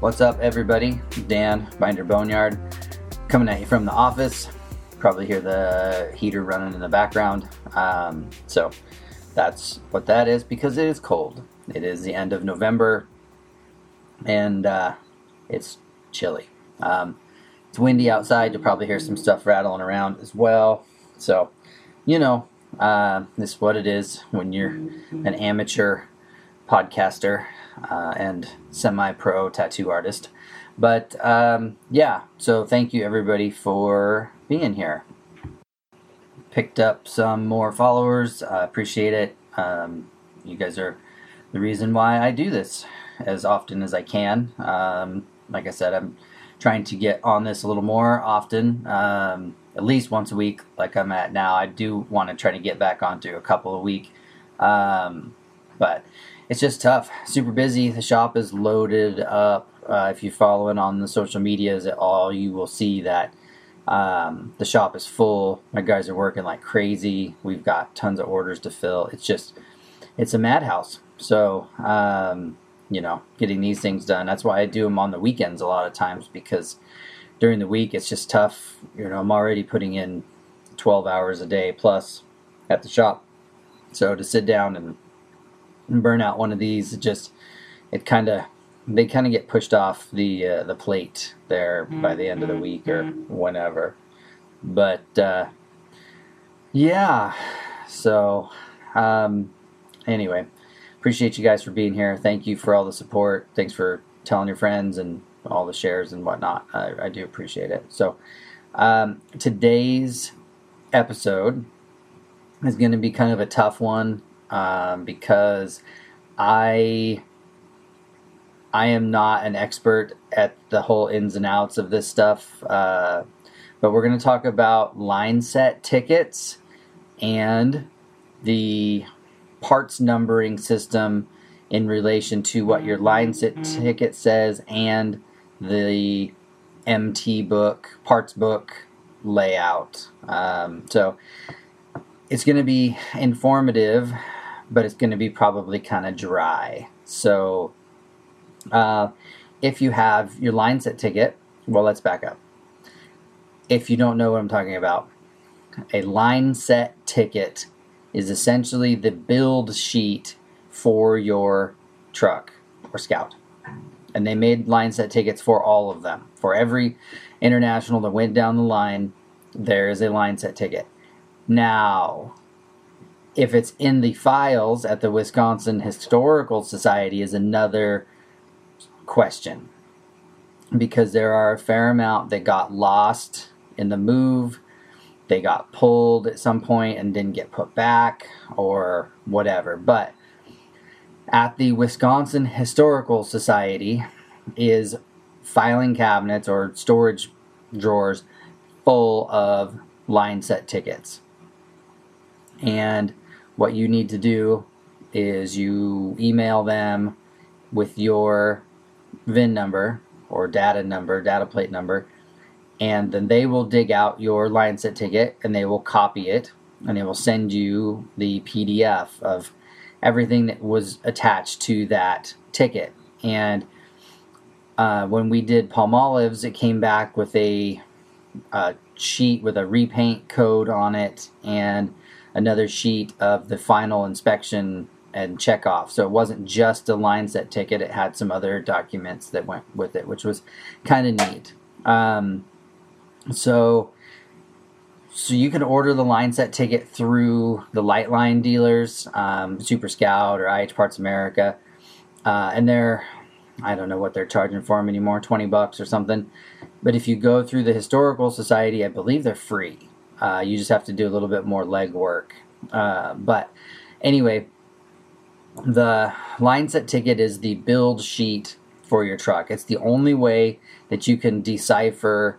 What's up, everybody? Dan, Binder Boneyard, coming at you from the office. Probably hear the heater running in the background. Um, so that's what that is because it is cold. It is the end of November and uh, it's chilly. Um, it's windy outside. You'll probably hear some stuff rattling around as well. So, you know, uh, this is what it is when you're an amateur podcaster uh, and semi pro tattoo artist. But um, yeah, so thank you everybody for being here. Picked up some more followers. Uh, appreciate it. Um, you guys are the reason why I do this as often as I can. Um, like I said, I'm trying to get on this a little more often, um, at least once a week, like I'm at now. I do want to try to get back onto a couple a week, um, but it's just tough. Super busy. The shop is loaded up. Uh, if you're following on the social medias at all, you will see that um, the shop is full. My guys are working like crazy. We've got tons of orders to fill. It's just, it's a madhouse. So, um, you know, getting these things done. That's why I do them on the weekends a lot of times because during the week it's just tough. You know, I'm already putting in 12 hours a day plus at the shop. So to sit down and, burn out one of these, it just it kind of they kind of get pushed off the uh, the plate there by the end of the week or whenever. But uh, yeah, so um, anyway, appreciate you guys for being here. Thank you for all the support. Thanks for telling your friends and all the shares and whatnot. I, I do appreciate it. So, um, today's episode is going to be kind of a tough one um, because I I am not an expert at the whole ins and outs of this stuff. Uh, but we're going to talk about line set tickets and the parts numbering system in relation to what your line set ticket says and the MT book, parts book layout. Um, so it's going to be informative, but it's going to be probably kind of dry. So uh, if you have your line set ticket, well, let's back up. If you don't know what I'm talking about, a line set ticket is essentially the build sheet for your truck or scout. And they made line set tickets for all of them. For every international that went down the line, there is a line set ticket. Now, if it's in the files at the Wisconsin Historical Society, is another question because there are a fair amount that got lost in the move they got pulled at some point and didn't get put back or whatever. But at the Wisconsin Historical Society is filing cabinets or storage drawers full of line set tickets. And what you need to do is you email them with your VIN number or data number, data plate number, and then they will dig out your line set ticket and they will copy it and they will send you the PDF of everything that was attached to that ticket. And uh, when we did palm olives, it came back with a, a sheet with a repaint code on it and another sheet of the final inspection and check off. So it wasn't just a line set ticket, it had some other documents that went with it, which was kind of neat. Um, so, so you can order the line set ticket through the Lightline dealers, um, Super Scout or IH Parts America, uh, and they're I don't know what they're charging for them anymore, twenty bucks or something. But if you go through the Historical Society, I believe they're free. Uh, you just have to do a little bit more legwork. Uh, but anyway, the line set ticket is the build sheet for your truck. It's the only way that you can decipher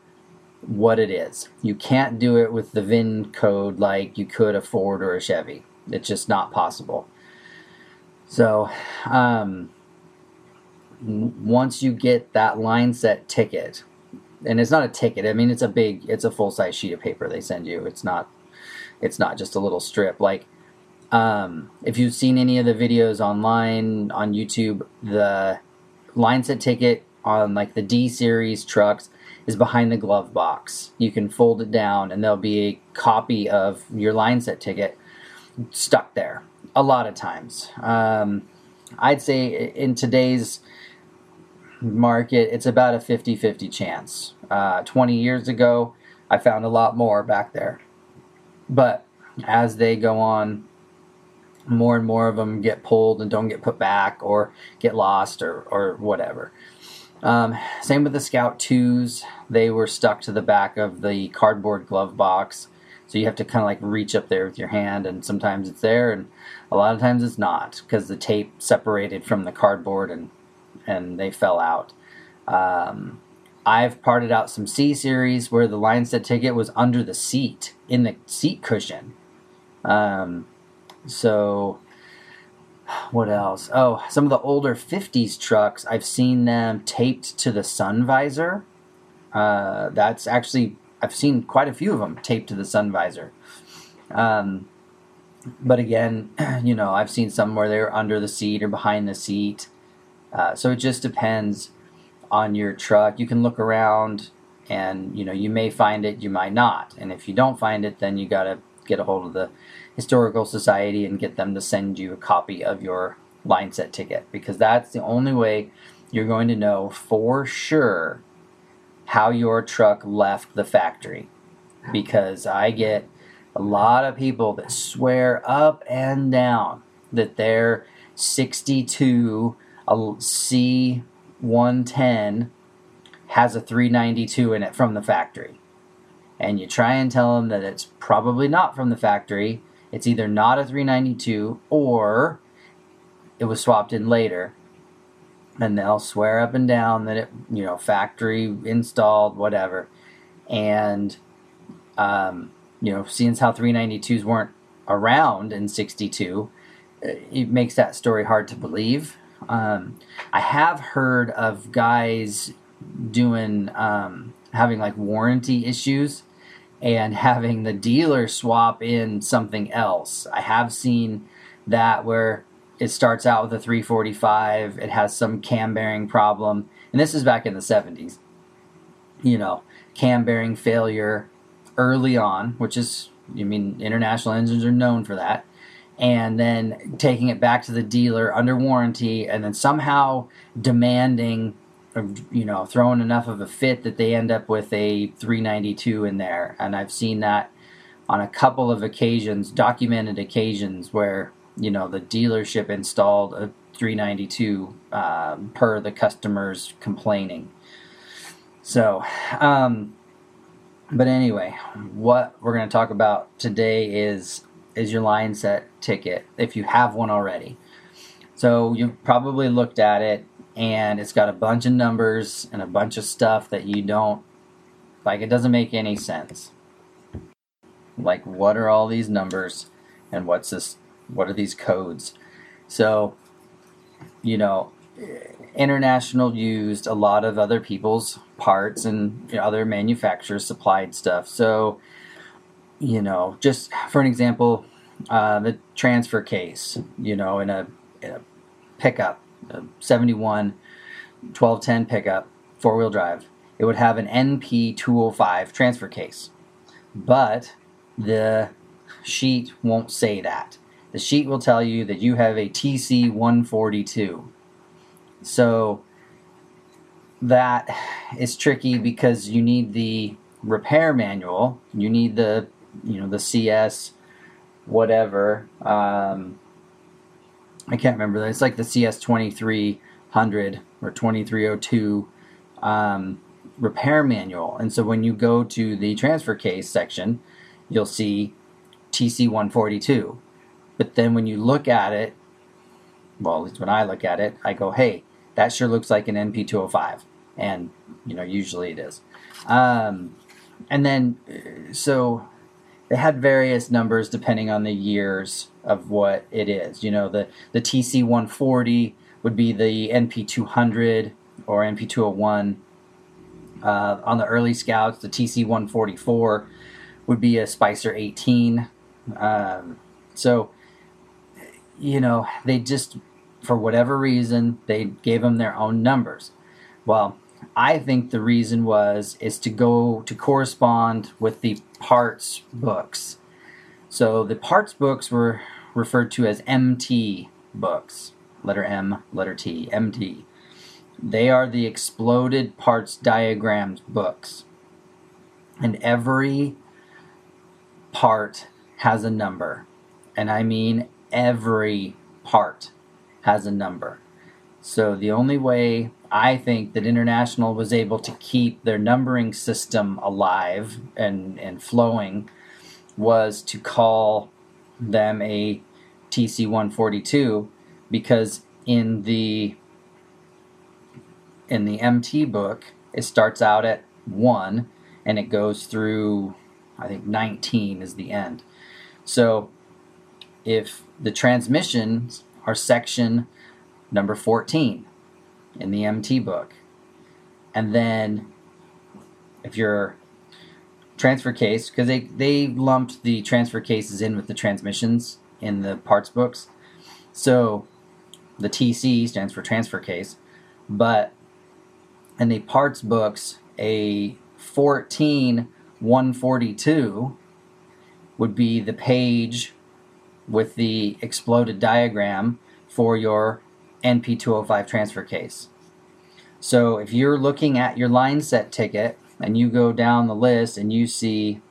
what it is. You can't do it with the VIN code like you could a Ford or a Chevy. It's just not possible. So, um, once you get that line set ticket, and it's not a ticket, I mean, it's a big, it's a full size sheet of paper they send you. It's not it's not just a little strip. Like, um, if you've seen any of the videos online on YouTube, the line set ticket on like the D series trucks is behind the glove box. You can fold it down, and there'll be a copy of your line set ticket stuck there. A lot of times, um, I'd say in today's market, it's about a 50 50 chance. Uh, 20 years ago, I found a lot more back there. But as they go on, more and more of them get pulled and don't get put back or get lost or, or whatever. Um, same with the Scout 2s. They were stuck to the back of the cardboard glove box. So you have to kind of like reach up there with your hand, and sometimes it's there, and a lot of times it's not because the tape separated from the cardboard and and they fell out. Um, I've parted out some C series where the line set ticket was under the seat in the seat cushion. Um, so what else? Oh, some of the older 50s trucks, I've seen them taped to the sun visor. Uh, that's actually, I've seen quite a few of them taped to the sun visor. Um, but again, you know, I've seen some where they're under the seat or behind the seat. Uh, so it just depends on your truck. You can look around and, you know, you may find it, you might not. And if you don't find it, then you got to get a hold of the historical society and get them to send you a copy of your line set ticket because that's the only way you're going to know for sure how your truck left the factory because I get a lot of people that swear up and down that their 62 C110 has a 392 in it from the factory. And you try and tell them that it's probably not from the factory it's either not a 392 or it was swapped in later. And they'll swear up and down that it, you know, factory installed, whatever. And, um, you know, seeing how 392s weren't around in 62, it makes that story hard to believe. Um, I have heard of guys doing, um, having like warranty issues and having the dealer swap in something else. I have seen that where it starts out with a 345, it has some cam bearing problem, and this is back in the 70s. You know, cam bearing failure early on, which is, I mean, international engines are known for that. And then taking it back to the dealer under warranty, and then somehow demanding you know, throwing enough of a fit that they end up with a 392 in there. And I've seen that on a couple of occasions, documented occasions, where, you know, the dealership installed a 392 um, per the customer's complaining. So, um, but anyway, what we're going to talk about today is is your line set ticket if you have one already. So you've probably looked at it and it's got a bunch of numbers and a bunch of stuff that you don't like it doesn't make any sense. Like what are all these numbers and what's this what are these codes? So you know international used a lot of other people's parts and you know, other manufacturers supplied stuff. So you know just for an example uh, the transfer case you know in a, in a pickup 71 1210 pickup, four wheel drive. It would have an NP 205 transfer case. But the sheet won't say that. The sheet will tell you that you have a TC 142. So that is tricky because you need the repair manual, you need the you know the CS whatever um, I can't remember. that. It's like the CS 2300 or 2302 um, repair manual. And so when you go to the transfer case section, you'll see TC 142. But then when you look at it, well, at least when I look at it, I go, hey, that sure looks like an NP 205. And, you know, usually it is. Um, and then, uh, so they had various numbers depending on the years of what it is. You know, the, the TC 140 would be the NP 200 or NP 201. Uh, on the early scouts, the TC 144 would be a Spicer 18. Um, so, you know, they just, for whatever reason, they gave them their own numbers. Well, I think the reason was is to go to correspond with the parts books. So the parts books were referred to as MT books. Letter M, letter T, MT. They are the exploded parts diagrams books. And every part has a number. And I mean every part has a number. So the only way I think that International was able to keep their numbering system alive and, and flowing was to call them a TC 142 because in the in the MT book it starts out at 1 and it goes through I think 19 is the end. So if the transmissions are section number 14 in the MT book. And then if your transfer case, because they, they lumped the transfer cases in with the transmissions in the parts books. So the TC stands for transfer case. But in the parts books, a 14 142 would be the page with the exploded diagram for your NP205 transfer case. So if you're looking at your line set ticket and you go down the list and you see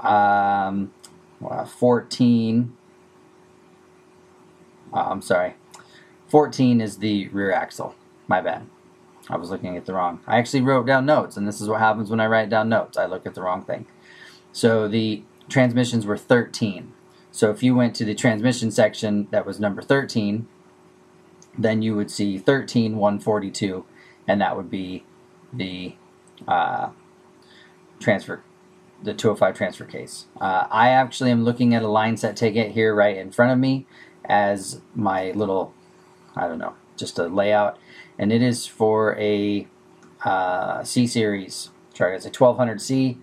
um, 14, oh, I'm sorry, 14 is the rear axle. My bad. I was looking at the wrong. I actually wrote down notes, and this is what happens when I write down notes. I look at the wrong thing. So the transmissions were 13. So if you went to the transmission section that was number 13, then you would see 13 142 and that would be the uh, transfer the 205 transfer case. Uh, i actually am looking at a line set ticket here right in front of me as my little i don't know just a layout and it is for a uh, c series. Sorry it's a 1200c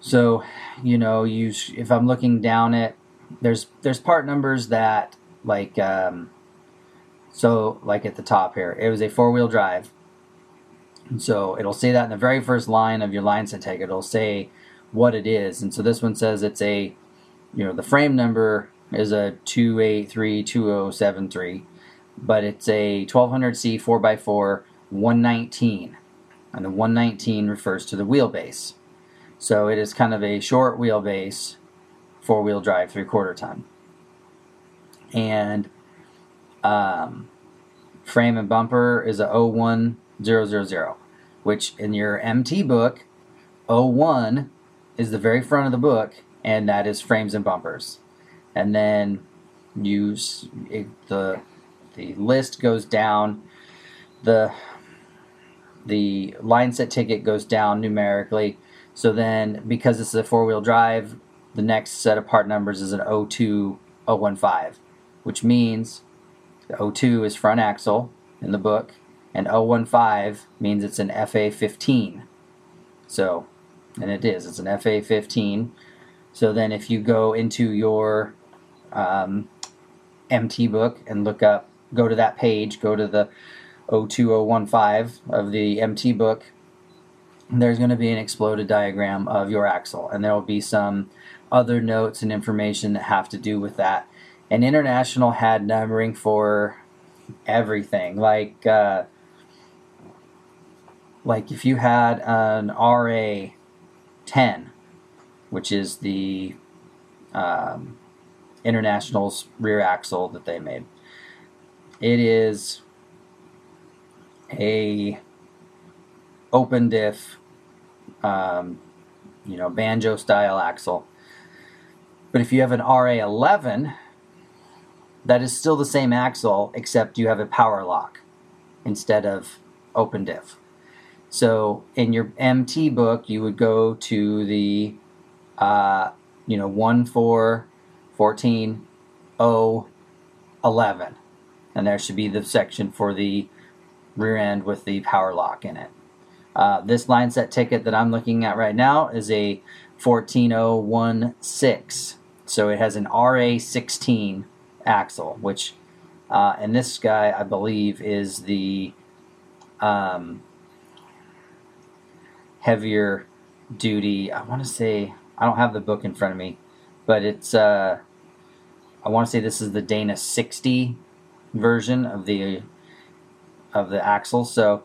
so you know you if i'm looking down at there's there's part numbers that like um, so, like at the top here, it was a four wheel drive. And so it'll say that in the very first line of your line set tag. It'll say what it is. And so this one says it's a, you know, the frame number is a 2832073, but it's a 1200C 4x4 119. And the 119 refers to the wheelbase. So it is kind of a short wheelbase, four wheel drive, three quarter ton. And um, frame and bumper is a 01000, which in your MT book, 01 is the very front of the book, and that is frames and bumpers. And then use the the list goes down, the the line set ticket goes down numerically. So then, because this is a four wheel drive, the next set of part numbers is an 02015, which means the O2 is front axle in the book, and 015 means it's an FA15. So, and it is, it's an FA15. So then if you go into your um, MT book and look up, go to that page, go to the 02015 of the MT book, there's going to be an exploded diagram of your axle, and there will be some other notes and information that have to do with that and international had numbering for everything. Like uh, like if you had an RA 10 which is the um, international's rear axle that they made it is a open diff um, you know banjo style axle. But if you have an RA11 that is still the same axle, except you have a power lock instead of open diff. So in your MT book, you would go to the, uh, you know, 1, 4, 14, 0, 11. And there should be the section for the rear end with the power lock in it. Uh, this line set ticket that I'm looking at right now is a 14016. So it has an RA16 axle, which, uh, and this guy, I believe, is the um, heavier duty. I want to say, I don't have the book in front of me, but it's, uh, I want to say this is the Dana 60 version of the of the axle. So,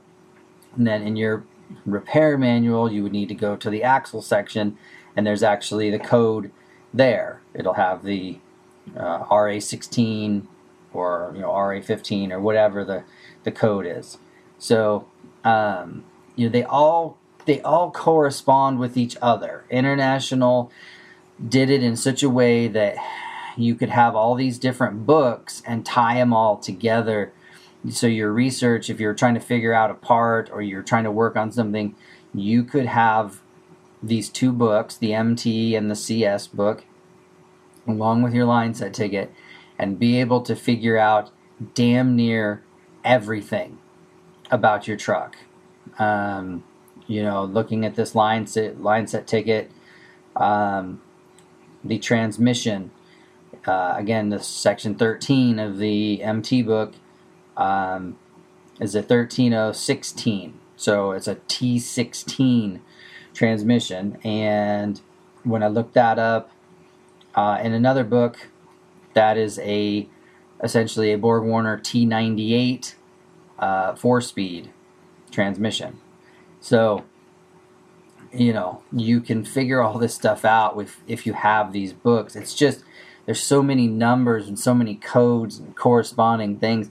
and then in your repair manual, you would need to go to the axle section, and there's actually the code there. It'll have the uh, RA16 or you know RA15 or whatever the the code is. So um, you know they all they all correspond with each other. International did it in such a way that you could have all these different books and tie them all together. So your research, if you're trying to figure out a part or you're trying to work on something, you could have these two books, the MT and the CS book, along with your line set ticket, and be able to figure out damn near everything about your truck. Um, you know, looking at this line set line set ticket, um, the transmission. Uh, again, the section 13 of the MT book um, is a 13016. So it's a T16 transmission. And when I looked that up uh, in another book, that is a essentially a Borg Warner T98 uh, four speed transmission. So, you know, you can figure all this stuff out if you have these books. It's just there's so many numbers and so many codes and corresponding things.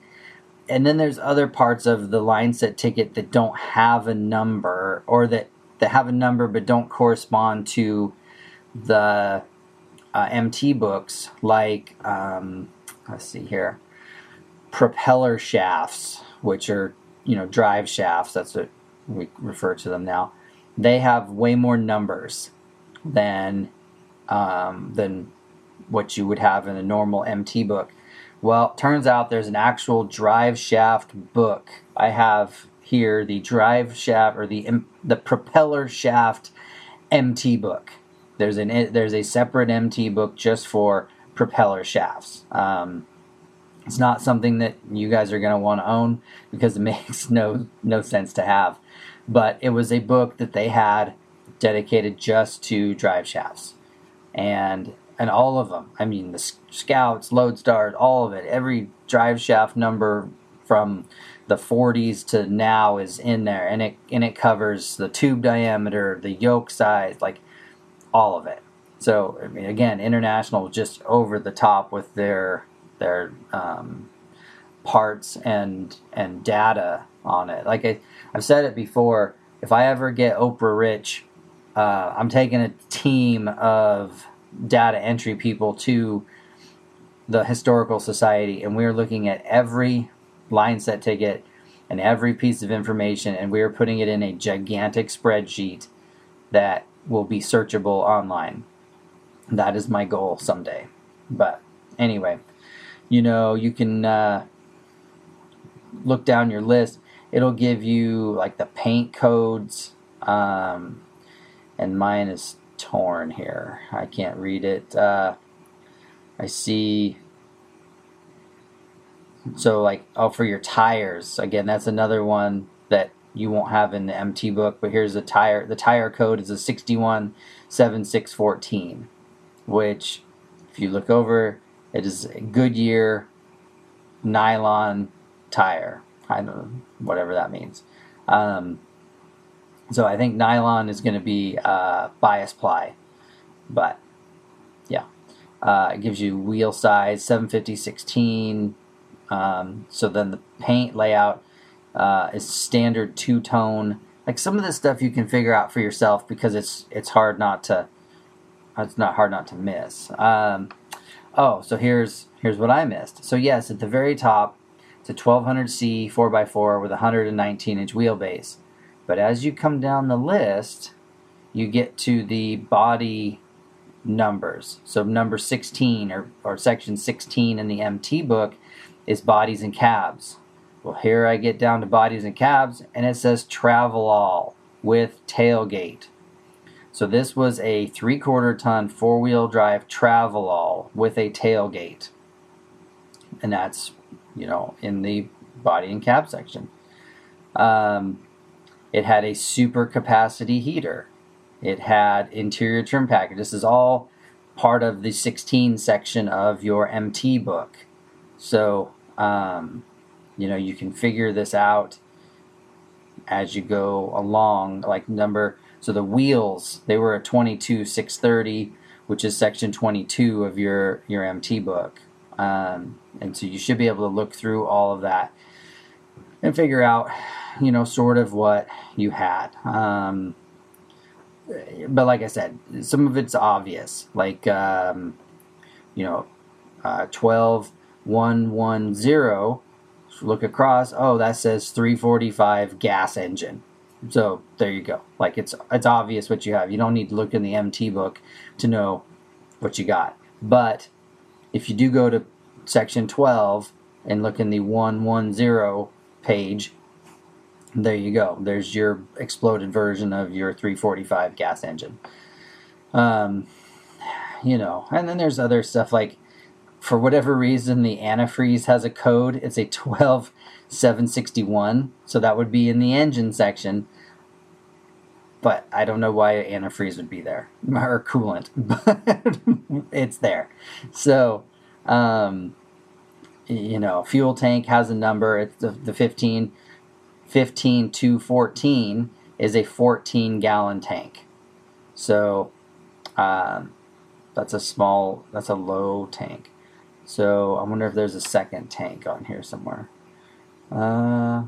And then there's other parts of the line set ticket that don't have a number or that, that have a number but don't correspond to the uh, MT books, like, um, let's see here, propeller shafts, which are, you know, drive shafts. That's what we refer to them now. They have way more numbers than um, than what you would have in a normal MT book. Well, turns out there's an actual drive shaft book. I have here the drive shaft or the the propeller shaft MT book. There's an there's a separate MT book just for propeller shafts. Um, it's not something that you guys are going to want to own because it makes no no sense to have. But it was a book that they had dedicated just to drive shafts, and and all of them. I mean, the Scouts, Loadstars, all of it. Every drive shaft number from the 40s to now is in there, and it and it covers the tube diameter, the yoke size, like all of it. So I mean, again, international just over the top with their their um, parts and and data on it. Like I, I've said it before. If I ever get Oprah rich, uh, I'm taking a team of data entry people to the historical society, and we're looking at every line set ticket and every piece of information, and we are putting it in a gigantic spreadsheet that will be searchable online. That is my goal someday. But anyway, you know, you can uh, look down your list. It'll give you like the paint codes, um, and mine is torn here. I can't read it. Uh, I see. So, like, oh, for your tires, again, that's another one that you won't have in the MT book. But here's the tire. The tire code is a 617614, which, if you look over, it is a Goodyear nylon tire. I don't know, whatever that means. Um, so I think nylon is going to be uh, bias ply, but yeah, uh, it gives you wheel size 750 16. Um, so then the paint layout uh, is standard two tone. Like some of this stuff you can figure out for yourself because it's it's hard not to it's not hard not to miss. Um, oh, so here's here's what I missed. So yes, at the very top, it's a 1200C 4x4 with a 119 inch wheelbase. But as you come down the list, you get to the body numbers. So number 16 or, or section 16 in the MT book is bodies and cabs. Well, here I get down to bodies and cabs and it says Travelall with tailgate. So this was a three quarter ton four wheel drive Travelall with a tailgate. And that's, you know, in the body and cab section. Um, it had a super capacity heater. It had interior trim package. This is all part of the 16 section of your MT book. So, um, you know, you can figure this out as you go along. Like number, so the wheels, they were a 22 630, which is section 22 of your, your MT book. Um, and so you should be able to look through all of that and figure out, you know, sort of what you had. Um, but like I said, some of it's obvious, like um, you know, uh, twelve one one zero. Look across. Oh, that says three forty five gas engine. So there you go. Like it's it's obvious what you have. You don't need to look in the MT book to know what you got. But if you do go to section twelve and look in the one one zero page, there you go. There's your exploded version of your 345 gas engine. Um, you know, and then there's other stuff like, for whatever reason, the antifreeze has a code. It's a 12761, so that would be in the engine section. But I don't know why antifreeze would be there or coolant, but it's there. So, um, you know, fuel tank has a number. It's the, the 15 15 to 14 is a 14 gallon tank. So um, that's a small, that's a low tank. So I wonder if there's a second tank on here somewhere. Uh,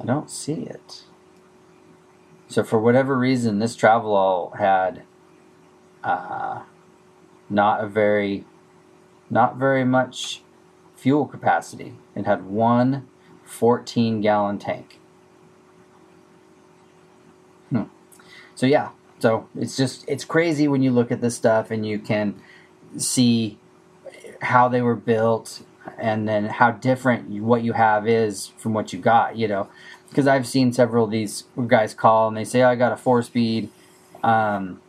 I don't see it. So for whatever reason, this Travelall had uh, not a very, not very much fuel capacity. It had one 14 gallon tank. Hmm. So yeah, so it's just it's crazy when you look at this stuff and you can see how they were built and then how different what you have is from what you got, you know. Because I've seen several of these guys call and they say, oh, I got a four speed, um,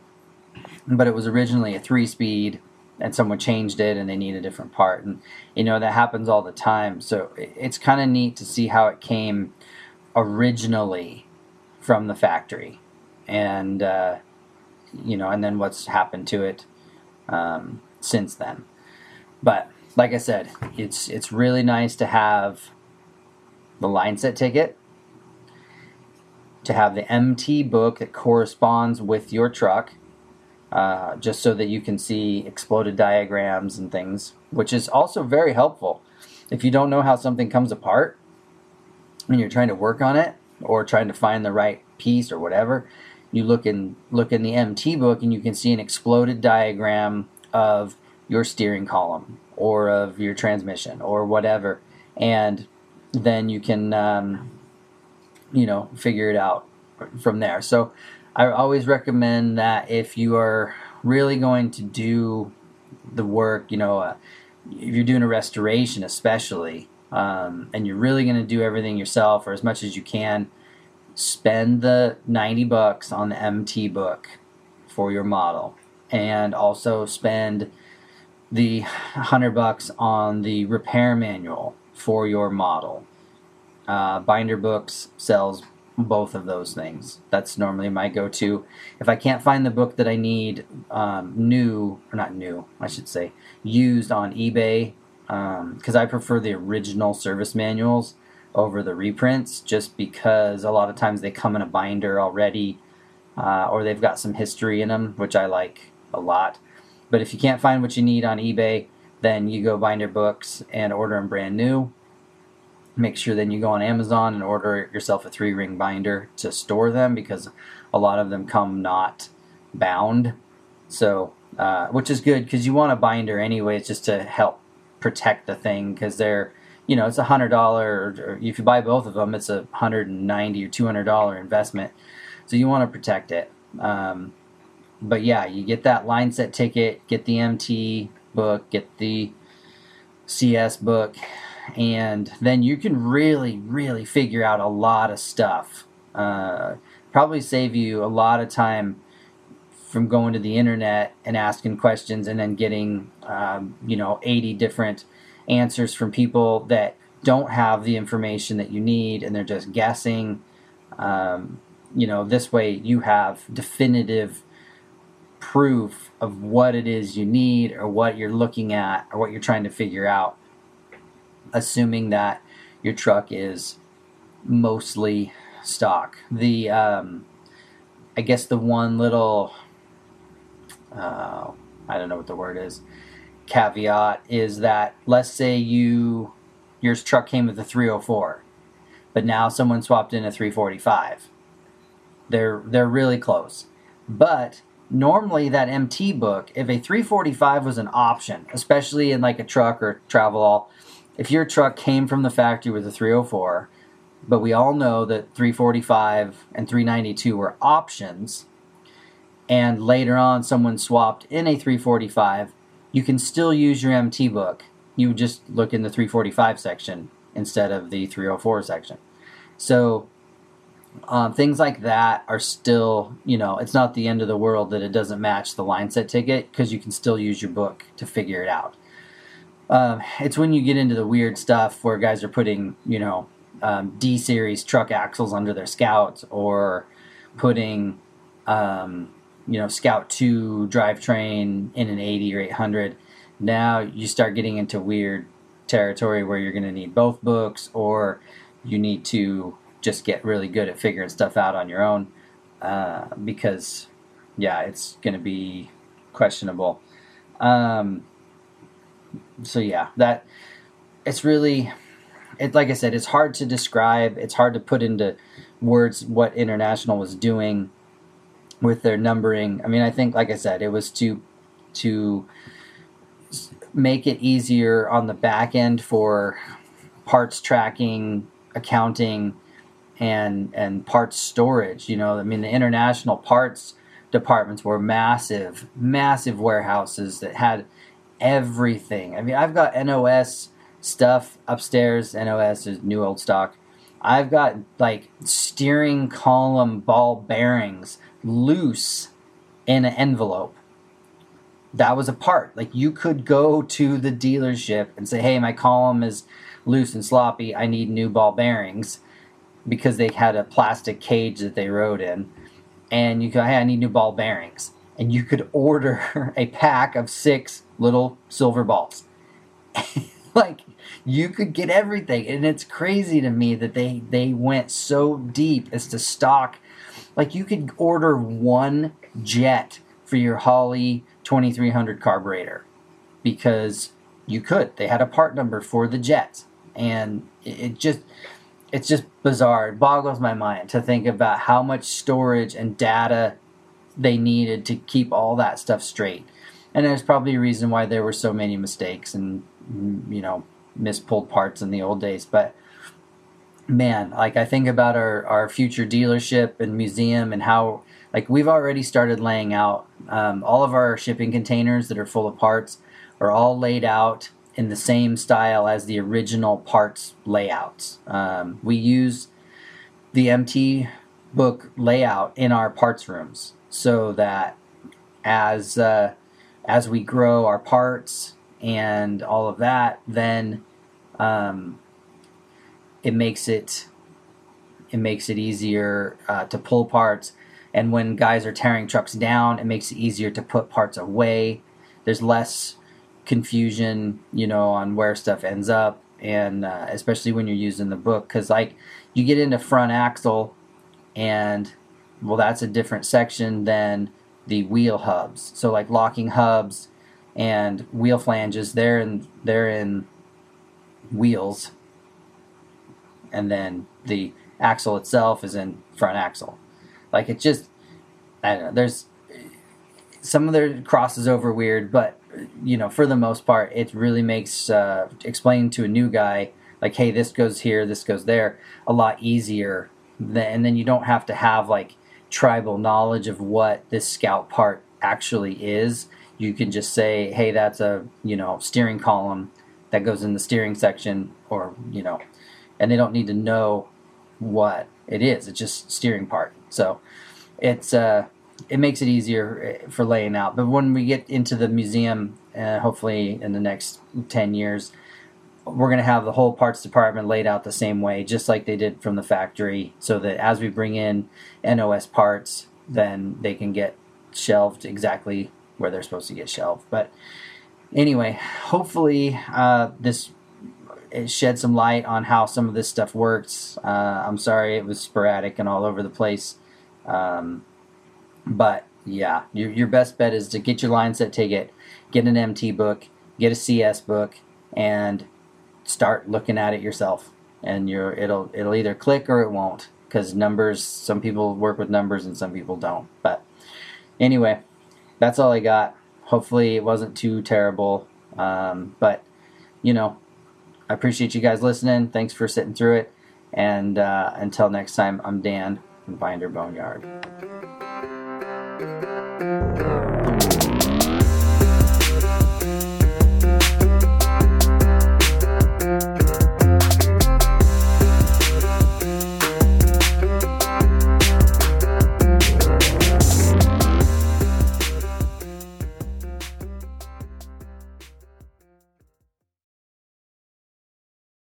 but it was originally a three speed and someone changed it and they need a different part and you know that happens all the time so it's kind of neat to see how it came originally from the factory and uh, you know and then what's happened to it um, since then but like i said it's it's really nice to have the line set ticket to have the mt book that corresponds with your truck uh, just so that you can see exploded diagrams and things, which is also very helpful. If you don't know how something comes apart and you're trying to work on it or trying to find the right piece or whatever, you look in look in the MT book and you can see an exploded diagram of your steering column or of your transmission or whatever, and then you can um, you know figure it out from there. So I always recommend that if you are really going to do the work, you know, uh, if you're doing a restoration, especially, um, and you're really going to do everything yourself or as much as you can, spend the 90 bucks on the MT book for your model and also spend the 100 bucks on the repair manual for your model. Uh, Binder Books sells both of those things. That's normally my go-to. If I can't find the book that I need um, new, or not new, I should say, used on eBay, because um, I prefer the original service manuals over the reprints, just because a lot of times they come in a binder already, uh, or they've got some history in them, which I like a lot. But if you can't find what you need on eBay, then you go Binder Books and order them brand new make sure then you go on Amazon and order yourself a three ring binder to store them because a lot of them come not bound. So, uh, which is good because you want a binder anyways just to help protect the thing because they're, you know, it's a hundred dollar or if you buy both of them, it's a hundred and ninety or two hundred dollar investment. So you want to protect it. Um, but yeah, you get that line set ticket, get the MT book, get the CS book, and then you can really, really figure out a lot of stuff. Uh, probably save you a lot of time from going to the internet and asking questions and then getting um, you know 80 different answers from people that don't have the information that you need and they're just guessing um, you know this way you have definitive proof of what it is you need or what you're looking at or what you're trying to figure out assuming that your truck is mostly stock. The um, i guess the one little uh, i don't know what the word is caveat is that let's say you your truck came with a 304 but now someone swapped in a 345 they're they're really close. But normally that mt book if a 345 was an option especially in like a truck or Travelall if your truck came from the factory with a 304 but we all know that 345 and 392 were options and later on someone swapped in a 345 you can still use your MT book. You would just look in the 345 section instead of the 304 section. So um, things like that are still, you know, it's not the end of the world that it doesn't match the line set ticket because you can still use your book to figure it out. Um, it's when you get into the weird stuff where guys are putting, you know, um, D series truck axles under their scouts or putting, um, you know Scout 2 drivetrain in an 80 or 800. Now you start getting into weird territory where you're going to need both books or you need to just get really good at figuring stuff out on your own uh, because yeah it's going to be questionable um, so yeah that it's really it like i said it's hard to describe it's hard to put into words what international was doing with their numbering. I mean, I think, like I said, it was to to make it easier on the back end for parts tracking, accounting, and and parts storage. You know, I mean, the international parts departments were massive, massive warehouses that had everything. I mean, I've got NOS stuff upstairs. NOS is new old stock. I've got like steering column ball bearings loose in an envelope. That was a part. Like you could go to the dealership and say, "Hey, my column is loose and sloppy. I need new ball bearings," because they had a plastic cage that they rode in, and you go, "Hey, I need new ball bearings," and you could order a pack of six little silver balls. like you could get everything, and it's crazy to me that they they went so deep as to stock like you could order one jet for your Holley 2300 carburetor because you could. They had a part number for the jet, and it, just it's just bizarre. It boggles my mind to think about how much storage and data they needed to keep all that stuff straight. And there's probably a reason why there were so many mistakes and you know mispulled parts in the old days, but man, like I think about our, our future dealership and museum and how like we've already started laying out um, all of our shipping containers that are full of parts are all laid out in the same style as the original parts layouts. Um, we use the MT book layout in our parts rooms so that as uh, as we grow our parts and all of that, then um, it makes it it makes it easier uh, to pull parts. And when guys are tearing trucks down, it makes it easier to put parts away. There's less confusion, you know, on where stuff ends up, and uh, especially when you're using the book, because like you get into front axle, and well, that's a different section than the wheel hubs. So like locking hubs and wheel flanges, they're in they're in wheels and then the axle itself is in front axle. Like it just, I don't know. There's some of their crosses over weird, but you know, for the most part, it really makes uh, explaining to a new guy like, hey, this goes here, this goes there, a lot easier. Than, and then you don't have to have like tribal knowledge of what this scout part actually is. You can just say, hey, that's a you know steering column that goes in the steering section, or you know and they don't need to know what it is. It's just steering part. So it's uh, it makes it easier uh, for laying out. But when we get into the museum, uh, hopefully in the next ten years, we're going to have the whole parts department laid out the same way, just like they did from the factory, so that as we bring in NOS parts, then they can get shelved exactly where they're supposed to get shelved. But anyway, hopefully uh, this shed some light on how some of this stuff works. Uh, I'm sorry it was sporadic and all over the place. Um, but yeah, your, your best bet is to get your line set ticket, get an MT book, get a CS book, and start looking at it yourself. And you're it'll it'll either click or it won't because numbers. Some people work with numbers and some people don't. But anyway, that's all I got. Hopefully it wasn't too terrible. Um, but you know, I appreciate you guys listening. Thanks for sitting through it. And uh, until next time, I'm Dan from Binder Boneyard.